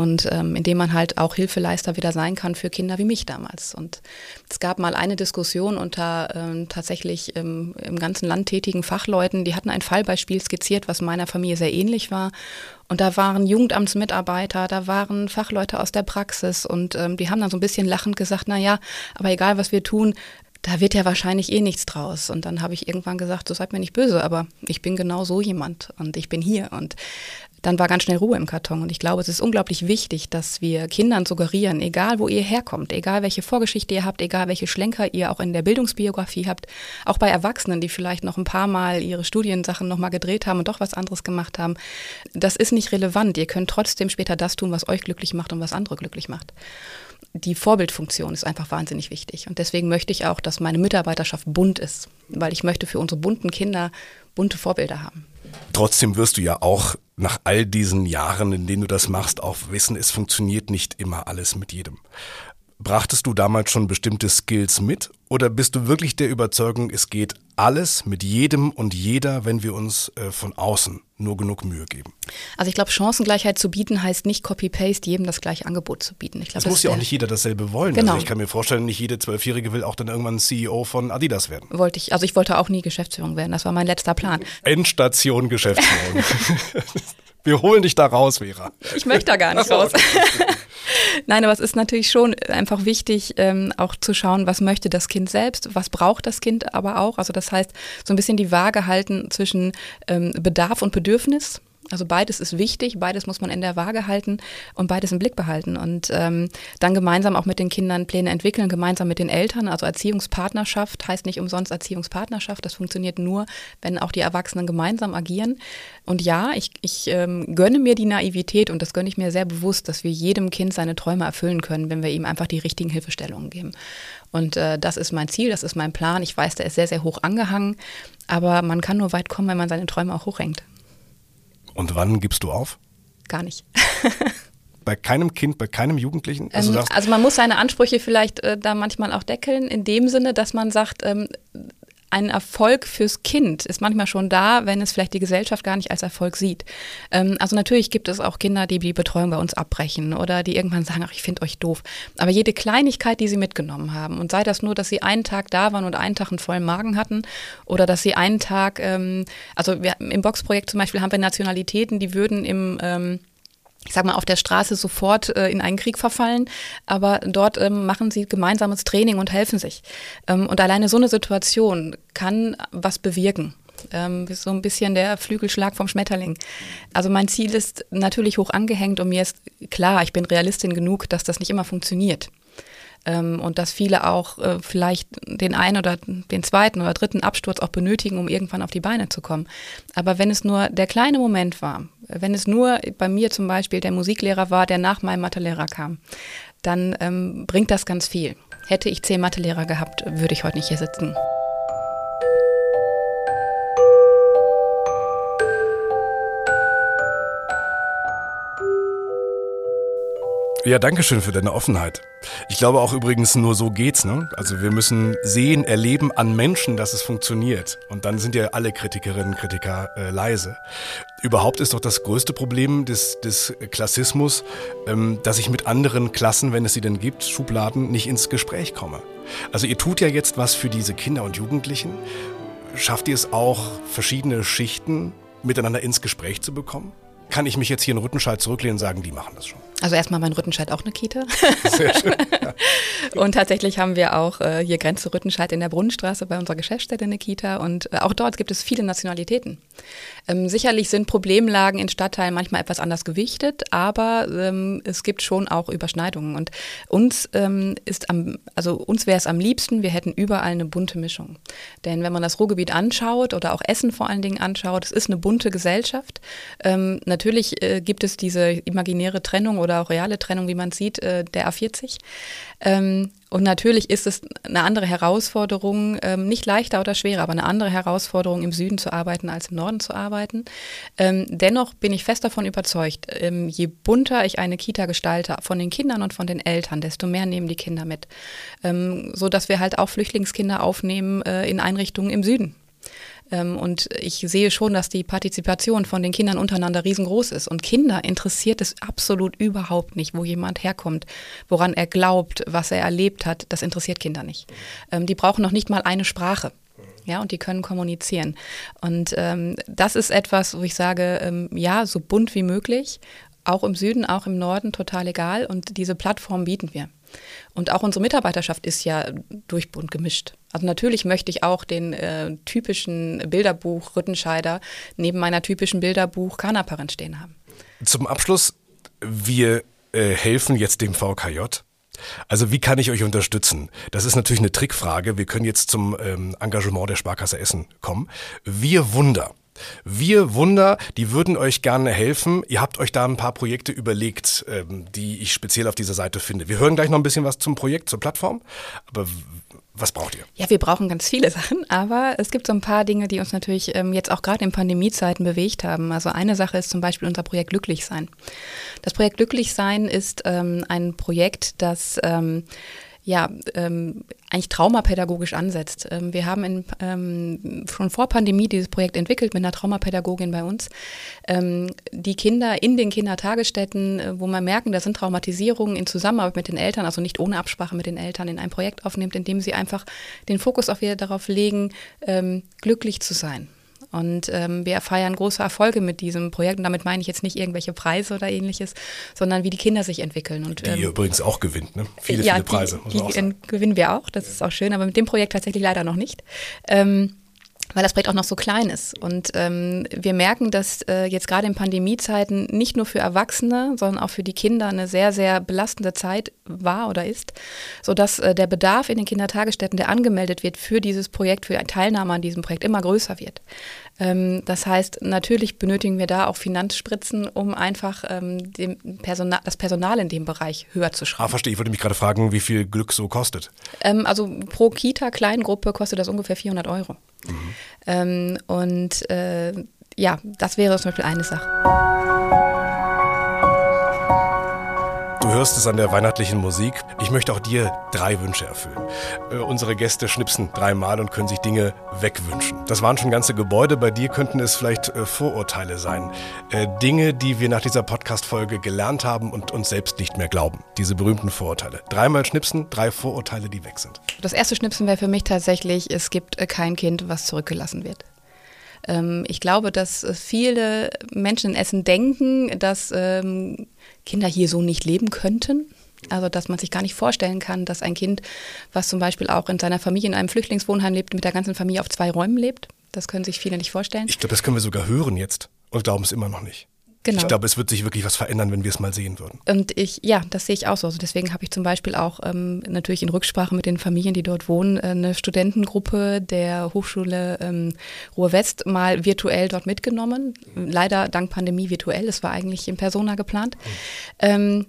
und ähm, indem man halt auch Hilfeleister wieder sein kann für Kinder wie mich damals. Und es gab mal eine Diskussion unter ähm, tatsächlich ähm, im ganzen Land tätigen Fachleuten, die hatten ein Fallbeispiel skizziert, was meiner Familie sehr ähnlich war. Und da waren Jugendamtsmitarbeiter, da waren Fachleute aus der Praxis und ähm, die haben dann so ein bisschen lachend gesagt, na ja, aber egal was wir tun, da wird ja wahrscheinlich eh nichts draus. Und dann habe ich irgendwann gesagt, so seid mir nicht böse, aber ich bin genau so jemand und ich bin hier. Und dann war ganz schnell Ruhe im Karton. Und ich glaube, es ist unglaublich wichtig, dass wir Kindern suggerieren, egal wo ihr herkommt, egal welche Vorgeschichte ihr habt, egal welche Schlenker ihr auch in der Bildungsbiografie habt, auch bei Erwachsenen, die vielleicht noch ein paar Mal ihre Studiensachen nochmal gedreht haben und doch was anderes gemacht haben, das ist nicht relevant. Ihr könnt trotzdem später das tun, was euch glücklich macht und was andere glücklich macht die Vorbildfunktion ist einfach wahnsinnig wichtig. Und deswegen möchte ich auch, dass meine Mitarbeiterschaft bunt ist, weil ich möchte für unsere bunten Kinder bunte Vorbilder haben. Trotzdem wirst du ja auch nach all diesen Jahren, in denen du das machst, auch wissen, es funktioniert nicht immer alles mit jedem. Brachtest du damals schon bestimmte Skills mit oder bist du wirklich der Überzeugung, es geht alles mit jedem und jeder, wenn wir uns äh, von außen nur genug Mühe geben? Also ich glaube, Chancengleichheit zu bieten heißt nicht Copy-Paste, jedem das gleiche Angebot zu bieten. Ich glaub, das muss ja auch nicht jeder dasselbe wollen. Genau. Also ich kann mir vorstellen, nicht jede Zwölfjährige will auch dann irgendwann CEO von Adidas werden. Wollte ich, also ich wollte auch nie Geschäftsführung werden, das war mein letzter Plan. Endstation Geschäftsführung. (laughs) wir holen dich da raus, Vera. Ich möchte da gar nicht raus. (laughs) Nein, aber es ist natürlich schon einfach wichtig, ähm, auch zu schauen, was möchte das Kind selbst, was braucht das Kind aber auch. Also das heißt, so ein bisschen die Waage halten zwischen ähm, Bedarf und Bedürfnis. Also beides ist wichtig, beides muss man in der Waage halten und beides im Blick behalten und ähm, dann gemeinsam auch mit den Kindern Pläne entwickeln, gemeinsam mit den Eltern. Also Erziehungspartnerschaft heißt nicht umsonst Erziehungspartnerschaft. Das funktioniert nur, wenn auch die Erwachsenen gemeinsam agieren. Und ja, ich, ich ähm, gönne mir die Naivität und das gönne ich mir sehr bewusst, dass wir jedem Kind seine Träume erfüllen können, wenn wir ihm einfach die richtigen Hilfestellungen geben. Und äh, das ist mein Ziel, das ist mein Plan. Ich weiß, der ist sehr, sehr hoch angehangen, aber man kann nur weit kommen, wenn man seine Träume auch hochhängt. Und wann gibst du auf? Gar nicht. (laughs) bei keinem Kind, bei keinem Jugendlichen? Also, ähm, also man muss seine Ansprüche vielleicht äh, da manchmal auch deckeln, in dem Sinne, dass man sagt, ähm, ein Erfolg fürs Kind ist manchmal schon da, wenn es vielleicht die Gesellschaft gar nicht als Erfolg sieht. Ähm, also natürlich gibt es auch Kinder, die die Betreuung bei uns abbrechen oder die irgendwann sagen, ach, ich finde euch doof. Aber jede Kleinigkeit, die sie mitgenommen haben, und sei das nur, dass sie einen Tag da waren und einen Tag einen vollen Magen hatten oder dass sie einen Tag, ähm, also wir, im Boxprojekt zum Beispiel haben wir Nationalitäten, die würden im ähm, ich sag mal, auf der Straße sofort äh, in einen Krieg verfallen, aber dort ähm, machen sie gemeinsames Training und helfen sich. Ähm, und alleine so eine Situation kann was bewirken. Ähm, so ein bisschen der Flügelschlag vom Schmetterling. Also mein Ziel ist natürlich hoch angehängt und mir ist klar, ich bin Realistin genug, dass das nicht immer funktioniert. Ähm, und dass viele auch äh, vielleicht den einen oder den zweiten oder dritten Absturz auch benötigen, um irgendwann auf die Beine zu kommen. Aber wenn es nur der kleine Moment war, wenn es nur bei mir zum Beispiel der Musiklehrer war, der nach meinem Mathelehrer kam, dann ähm, bringt das ganz viel. Hätte ich zehn Mathelehrer gehabt, würde ich heute nicht hier sitzen. Ja, danke schön für deine Offenheit. Ich glaube auch übrigens, nur so geht's, ne? Also wir müssen sehen, erleben an Menschen, dass es funktioniert. Und dann sind ja alle Kritikerinnen und Kritiker äh, leise. Überhaupt ist doch das größte Problem des, des Klassismus, ähm, dass ich mit anderen Klassen, wenn es sie denn gibt, Schubladen, nicht ins Gespräch komme. Also ihr tut ja jetzt was für diese Kinder und Jugendlichen. Schafft ihr es auch, verschiedene Schichten miteinander ins Gespräch zu bekommen? Kann ich mich jetzt hier in Rüttenscheid zurücklehnen und sagen, die machen das schon? Also erstmal mein Rüttenscheid auch eine Kita. Sehr schön. Ja. (laughs) und tatsächlich haben wir auch äh, hier Grenze Rüttenscheid in der Brunnenstraße bei unserer Geschäftsstelle eine Kita und äh, auch dort gibt es viele Nationalitäten. Ähm, sicherlich sind Problemlagen in Stadtteilen manchmal etwas anders gewichtet, aber ähm, es gibt schon auch Überschneidungen und uns ähm, ist am, also uns wäre es am liebsten, wir hätten überall eine bunte Mischung. Denn wenn man das Ruhrgebiet anschaut oder auch Essen vor allen Dingen anschaut, es ist eine bunte Gesellschaft. Ähm, natürlich äh, gibt es diese imaginäre Trennung oder oder auch reale Trennung, wie man sieht, äh, der A40. Ähm, und natürlich ist es eine andere Herausforderung, ähm, nicht leichter oder schwerer, aber eine andere Herausforderung, im Süden zu arbeiten als im Norden zu arbeiten. Ähm, dennoch bin ich fest davon überzeugt, ähm, je bunter ich eine Kita gestalte, von den Kindern und von den Eltern, desto mehr nehmen die Kinder mit. Ähm, so dass wir halt auch Flüchtlingskinder aufnehmen äh, in Einrichtungen im Süden. Ähm, und ich sehe schon, dass die Partizipation von den Kindern untereinander riesengroß ist. Und Kinder interessiert es absolut überhaupt nicht, wo jemand herkommt, woran er glaubt, was er erlebt hat. Das interessiert Kinder nicht. Ähm, die brauchen noch nicht mal eine Sprache. Ja, und die können kommunizieren. Und ähm, das ist etwas, wo ich sage, ähm, ja, so bunt wie möglich, auch im Süden, auch im Norden, total egal. Und diese Plattform bieten wir. Und auch unsere Mitarbeiterschaft ist ja durchbunt gemischt. Also natürlich möchte ich auch den äh, typischen Bilderbuch Rüttenscheider neben meiner typischen Bilderbuch Kanaparin stehen haben. Zum Abschluss, wir äh, helfen jetzt dem VKJ. Also wie kann ich euch unterstützen? Das ist natürlich eine Trickfrage. Wir können jetzt zum ähm, Engagement der Sparkasse Essen kommen. Wir Wunder wir Wunder, die würden euch gerne helfen. Ihr habt euch da ein paar Projekte überlegt, ähm, die ich speziell auf dieser Seite finde. Wir hören gleich noch ein bisschen was zum Projekt, zur Plattform. Aber was braucht ihr? Ja, wir brauchen ganz viele (laughs) Sachen, aber es gibt so ein paar Dinge, die uns natürlich ähm, jetzt auch gerade in Pandemiezeiten bewegt haben. Also eine Sache ist zum Beispiel unser Projekt Glücklichsein. Das Projekt Glücklichsein ist ähm, ein Projekt, das ähm, ja, ähm, eigentlich traumapädagogisch ansetzt. Ähm, wir haben in, ähm, schon vor Pandemie dieses Projekt entwickelt mit einer Traumapädagogin bei uns. Ähm, die Kinder in den Kindertagesstätten, äh, wo man merken, da sind Traumatisierungen in Zusammenarbeit mit den Eltern, also nicht ohne Absprache mit den Eltern, in ein Projekt aufnimmt, in dem sie einfach den Fokus auch wieder darauf legen, ähm, glücklich zu sein. Und ähm, wir feiern große Erfolge mit diesem Projekt. Und damit meine ich jetzt nicht irgendwelche Preise oder ähnliches, sondern wie die Kinder sich entwickeln. Und, die ähm, ihr übrigens auch gewinnt, ne? Viele, ja, viele Preise. Die, die gewinnen wir auch, das ist auch schön, aber mit dem Projekt tatsächlich leider noch nicht. Ähm, weil das Projekt auch noch so klein ist. Und ähm, wir merken, dass äh, jetzt gerade in Pandemiezeiten nicht nur für Erwachsene, sondern auch für die Kinder eine sehr, sehr belastende Zeit war oder ist, sodass äh, der Bedarf in den Kindertagesstätten, der angemeldet wird für dieses Projekt, für Teilnahme an diesem Projekt, immer größer wird. Ähm, das heißt, natürlich benötigen wir da auch Finanzspritzen, um einfach ähm, Personal, das Personal in dem Bereich höher zu schrauben. Ah, verstehe. Ich würde mich gerade fragen, wie viel Glück so kostet. Ähm, also pro Kita-Kleingruppe kostet das ungefähr 400 Euro. Mhm. Ähm, und äh, ja, das wäre zum Beispiel eine Sache. Du hörst es an der weihnachtlichen Musik. Ich möchte auch dir drei Wünsche erfüllen. Äh, unsere Gäste schnipsen dreimal und können sich Dinge wegwünschen. Das waren schon ganze Gebäude. Bei dir könnten es vielleicht äh, Vorurteile sein. Äh, Dinge, die wir nach dieser Podcast-Folge gelernt haben und uns selbst nicht mehr glauben. Diese berühmten Vorurteile. Dreimal schnipsen, drei Vorurteile, die weg sind. Das erste Schnipsen wäre für mich tatsächlich, es gibt äh, kein Kind, was zurückgelassen wird. Ähm, ich glaube, dass viele Menschen in Essen denken, dass ähm, Kinder hier so nicht leben könnten. Also, dass man sich gar nicht vorstellen kann, dass ein Kind, was zum Beispiel auch in seiner Familie in einem Flüchtlingswohnheim lebt, mit der ganzen Familie auf zwei Räumen lebt. Das können sich viele nicht vorstellen. Ich glaube, das können wir sogar hören jetzt und glauben es immer noch nicht. Genau. Ich glaube, es wird sich wirklich was verändern, wenn wir es mal sehen würden. Und ich, ja, das sehe ich auch so. Also deswegen habe ich zum Beispiel auch ähm, natürlich in Rücksprache mit den Familien, die dort wohnen, äh, eine Studentengruppe der Hochschule ähm, Ruhr West mal virtuell dort mitgenommen. Leider dank Pandemie virtuell. Es war eigentlich in Persona geplant. Mhm. Ähm,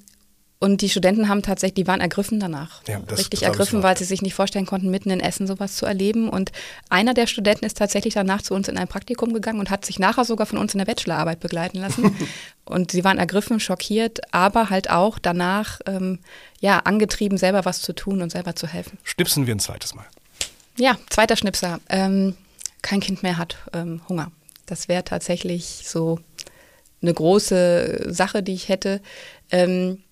und die Studenten haben tatsächlich, die waren ergriffen danach. Ja, das, Richtig das ergriffen, weil sie sich nicht vorstellen konnten, mitten in Essen sowas zu erleben. Und einer der Studenten ist tatsächlich danach zu uns in ein Praktikum gegangen und hat sich nachher sogar von uns in der Bachelorarbeit begleiten lassen. (laughs) und sie waren ergriffen, schockiert, aber halt auch danach ähm, ja, angetrieben, selber was zu tun und selber zu helfen. Schnipsen wir ein zweites Mal. Ja, zweiter Schnipser. Ähm, kein Kind mehr hat ähm, Hunger. Das wäre tatsächlich so eine große Sache, die ich hätte. Ähm,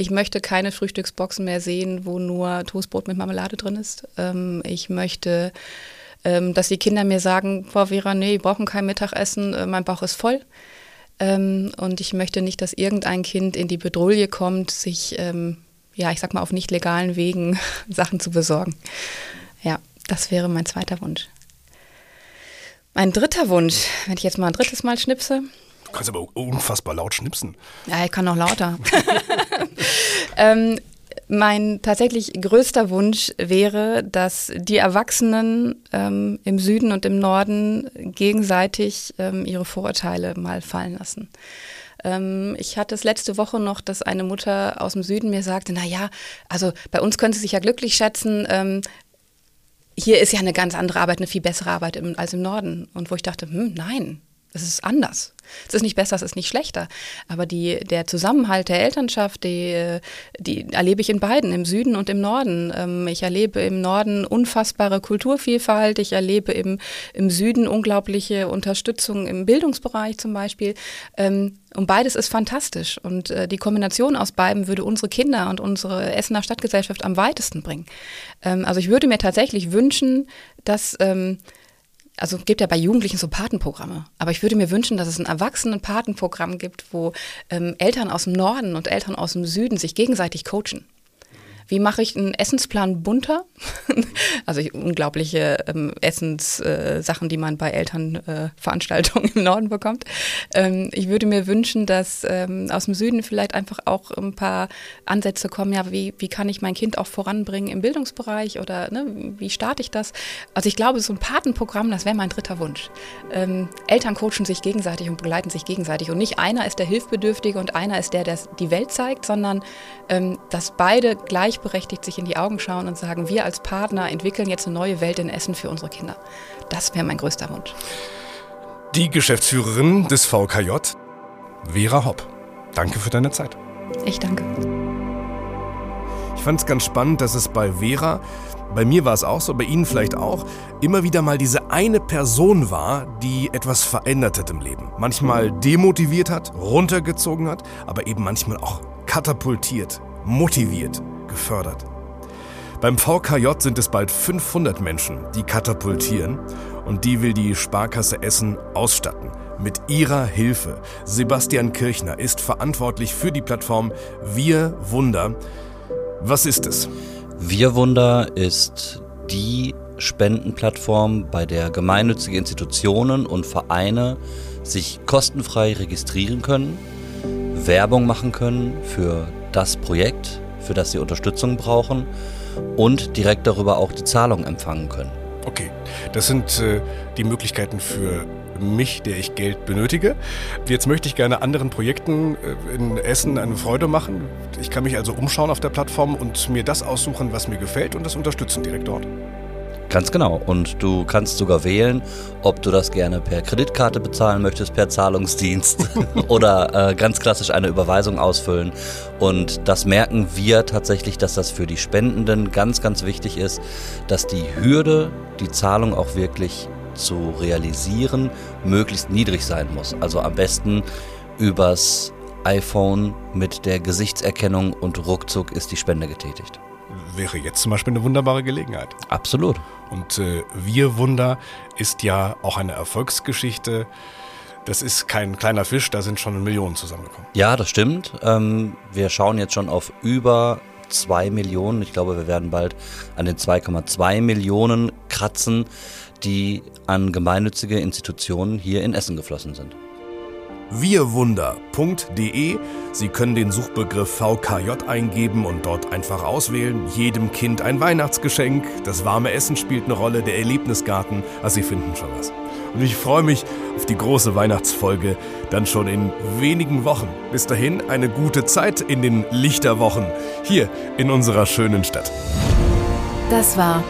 ich möchte keine Frühstücksboxen mehr sehen, wo nur Toastbrot mit Marmelade drin ist. Ähm, ich möchte, ähm, dass die Kinder mir sagen, Frau Vera, nee, wir brauchen kein Mittagessen, äh, mein Bauch ist voll. Ähm, und ich möchte nicht, dass irgendein Kind in die Bedrohung kommt, sich, ähm, ja, ich sag mal, auf nicht legalen Wegen (laughs) Sachen zu besorgen. Ja, das wäre mein zweiter Wunsch. Mein dritter Wunsch, wenn ich jetzt mal ein drittes Mal schnipse, Du kannst aber unfassbar laut schnipsen. Ja, ich kann noch lauter. (laughs) ähm, mein tatsächlich größter Wunsch wäre, dass die Erwachsenen ähm, im Süden und im Norden gegenseitig ähm, ihre Vorurteile mal fallen lassen. Ähm, ich hatte es letzte Woche noch, dass eine Mutter aus dem Süden mir sagte, na ja, also bei uns können Sie sich ja glücklich schätzen. Ähm, hier ist ja eine ganz andere Arbeit, eine viel bessere Arbeit als im Norden. Und wo ich dachte, hm, nein, es ist anders. Es ist nicht besser, es ist nicht schlechter. Aber die, der Zusammenhalt der Elternschaft, die, die erlebe ich in beiden, im Süden und im Norden. Ähm, ich erlebe im Norden unfassbare Kulturvielfalt. Ich erlebe im, im Süden unglaubliche Unterstützung im Bildungsbereich zum Beispiel. Ähm, und beides ist fantastisch. Und äh, die Kombination aus beiden würde unsere Kinder und unsere Essener Stadtgesellschaft am weitesten bringen. Ähm, also ich würde mir tatsächlich wünschen, dass also es gibt ja bei Jugendlichen so Patenprogramme, aber ich würde mir wünschen, dass es ein Erwachsenen-Patenprogramm gibt, wo ähm, Eltern aus dem Norden und Eltern aus dem Süden sich gegenseitig coachen. Wie mache ich einen Essensplan bunter? (laughs) also ich, unglaubliche ähm, Essenssachen, äh, die man bei Elternveranstaltungen äh, im Norden bekommt. Ähm, ich würde mir wünschen, dass ähm, aus dem Süden vielleicht einfach auch ein paar Ansätze kommen, ja, wie, wie kann ich mein Kind auch voranbringen im Bildungsbereich oder ne, wie starte ich das? Also ich glaube, so ein Patenprogramm, das wäre mein dritter Wunsch. Ähm, Eltern coachen sich gegenseitig und begleiten sich gegenseitig und nicht einer ist der Hilfbedürftige und einer ist der, der die Welt zeigt, sondern ähm, dass beide gleich gleichberechtigt sich in die Augen schauen und sagen, wir als Partner entwickeln jetzt eine neue Welt in Essen für unsere Kinder. Das wäre mein größter Wunsch. Die Geschäftsführerin des VKJ, Vera Hopp. Danke für deine Zeit. Ich danke. Ich fand es ganz spannend, dass es bei Vera, bei mir war es auch so, bei Ihnen vielleicht auch, immer wieder mal diese eine Person war, die etwas verändert hat im Leben. Manchmal demotiviert hat, runtergezogen hat, aber eben manchmal auch katapultiert, motiviert, gefördert. Beim VKJ sind es bald 500 Menschen, die katapultieren und die will die Sparkasse Essen ausstatten. Mit ihrer Hilfe. Sebastian Kirchner ist verantwortlich für die Plattform Wir Wunder. Was ist es? Wir Wunder ist die Spendenplattform, bei der gemeinnützige Institutionen und Vereine sich kostenfrei registrieren können, Werbung machen können für das Projekt, für das sie Unterstützung brauchen und direkt darüber auch die Zahlung empfangen können. Okay, das sind äh, die Möglichkeiten für mich, der ich Geld benötige. Jetzt möchte ich gerne anderen Projekten äh, in Essen eine Freude machen. Ich kann mich also umschauen auf der Plattform und mir das aussuchen, was mir gefällt und das unterstützen direkt dort. Ganz genau. Und du kannst sogar wählen, ob du das gerne per Kreditkarte bezahlen möchtest, per Zahlungsdienst (laughs) oder äh, ganz klassisch eine Überweisung ausfüllen. Und das merken wir tatsächlich, dass das für die Spendenden ganz, ganz wichtig ist, dass die Hürde, die Zahlung auch wirklich zu realisieren, möglichst niedrig sein muss. Also am besten übers iPhone mit der Gesichtserkennung und ruckzuck ist die Spende getätigt wäre jetzt zum Beispiel eine wunderbare Gelegenheit. Absolut. Und äh, Wir Wunder ist ja auch eine Erfolgsgeschichte. Das ist kein kleiner Fisch, da sind schon Millionen zusammengekommen. Ja, das stimmt. Ähm, wir schauen jetzt schon auf über 2 Millionen. Ich glaube, wir werden bald an den 2,2 Millionen kratzen, die an gemeinnützige Institutionen hier in Essen geflossen sind wirwunder.de. Sie können den Suchbegriff VKJ eingeben und dort einfach auswählen. Jedem Kind ein Weihnachtsgeschenk, das warme Essen spielt eine Rolle, der Erlebnisgarten, also Sie finden schon was. Und ich freue mich auf die große Weihnachtsfolge dann schon in wenigen Wochen. Bis dahin eine gute Zeit in den Lichterwochen hier in unserer schönen Stadt. Das war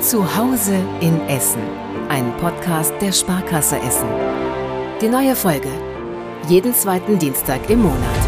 Zuhause in Essen, ein Podcast der Sparkasse Essen. Die neue Folge jeden zweiten Dienstag im Monat.